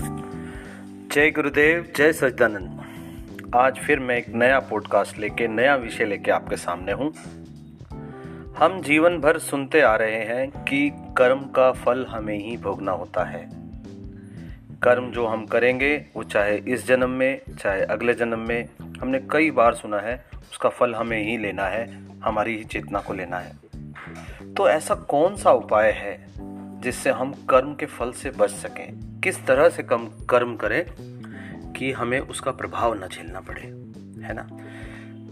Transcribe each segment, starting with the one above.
जय गुरुदेव, जय सजदानंद आज फिर मैं एक नया पॉडकास्ट लेके, नया विषय लेके आपके सामने हूँ। हम जीवन भर सुनते आ रहे हैं कि कर्म का फल हमें ही भोगना होता है। कर्म जो हम करेंगे, वो चाहे इस जन्म में, चाहे अगले जन्म में, हमने कई बार सुना है, उसका फल हमें ही लेना है, हमारी ही चेतना को लेना है। तो ऐसा कौन सा उपाय है जिससे हम कर्म के फल से बच सकें? किस तरह से कम, कर्म करें कि हमें उसका प्रभाव न झेलना पड़े, है ना?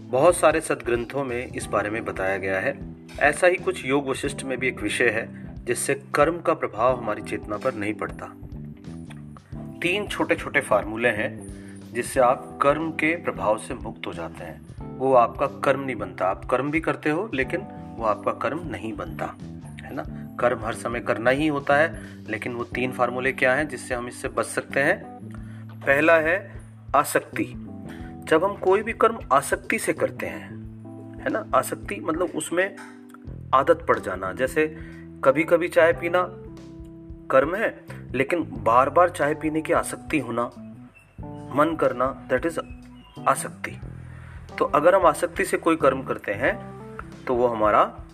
बहुत सारे सदग्रंथों में इस बारे में बताया गया है। ऐसा ही कुछ योग वशिष्ठ में भी एक विषय है, जिससे कर्म का प्रभाव हमारी चेतना पर नहीं पड़ता। तीन छोटे छोटे फार्मूले हैं, जिससे आप कर्म के प्रभाव से मुक्त हो जाते हैं। वो आपका कर्म नहीं बनता। आप कर्म भी करते हो, लेकिन वो आपका कर्म नहीं बनता। है ना? कर्म हर समय करना ही होता है, लेकिन वो तीन फार्मूले क्या हैं जिससे हम इससे बच सकते हैं? पहला है आसक्ति। जब हम कोई भी कर्म आसक्ति से करते हैं, है ना? आसक्ति मतलब उसमें आदत पड़ जाना। जैसे कभी कभी चाय पीना कर्म है, लेकिन बार बार चाय पीने की आसक्ति होना, मन करना दैट इज़ आसक्ति। तो अगर हम आसक्ति से कोई कर्म करते हैं तो वो हमारा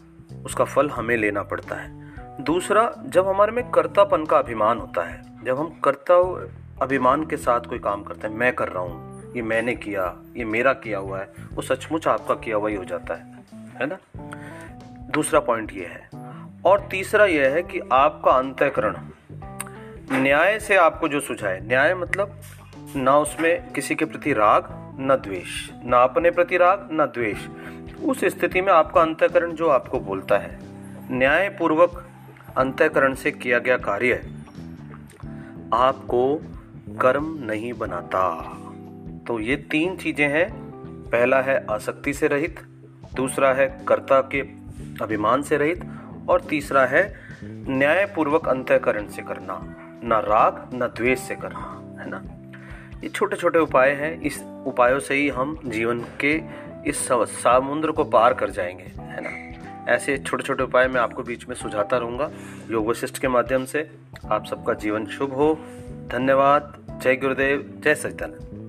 उसका फल हमें लेना पड़ता है। दूसरा, जब हमारे में कर्तापन का अभिमान होता है, जब हम कर्ता अभिमान के साथ कोई काम करते हैं, मैं कर रहा हूँ, ये मैंने किया, ये मेरा किया हुआ है, वो सचमुच आपका किया हुआ ही हो जाता है है ना? दूसरा पॉइंट ये है। और तीसरा यह है कि आपका अंतकरण, न्याय से आपको जो सुझाए, न्याय मतलब ना उसमें किसी के प्रति राग, न द्वेष, ना अपने प्रति राग, न द्वेष। उस स्थिति में आपका अंतःकरण जो आपको बोलता है न्याय पूर्वक अंतःकरण से किया गया कार्य आपको कर्म नहीं बनाता। तो ये तीन चीज़ें हैं। पहला है आसक्ति से रहित, दूसरा है कर्ता के अभिमान से रहित, और तीसरा है न्यायपूर्वक अंतःकरण से करना, न राग, न द्वेष से करना, है ना? ये छोटे छोटे उपाय हैं। इस उपायों से ही हम जीवन के इस समुद्र को पार कर जाएँगे, है ना? ऐसे छोटे छोटे उपाय मैं आपको बीच में सुझाता रहूँगा। योग वशिष्ठ के माध्यम से आप सबका जीवन शुभ हो। धन्यवाद। जय गुरुदेव। जय सचिदानंद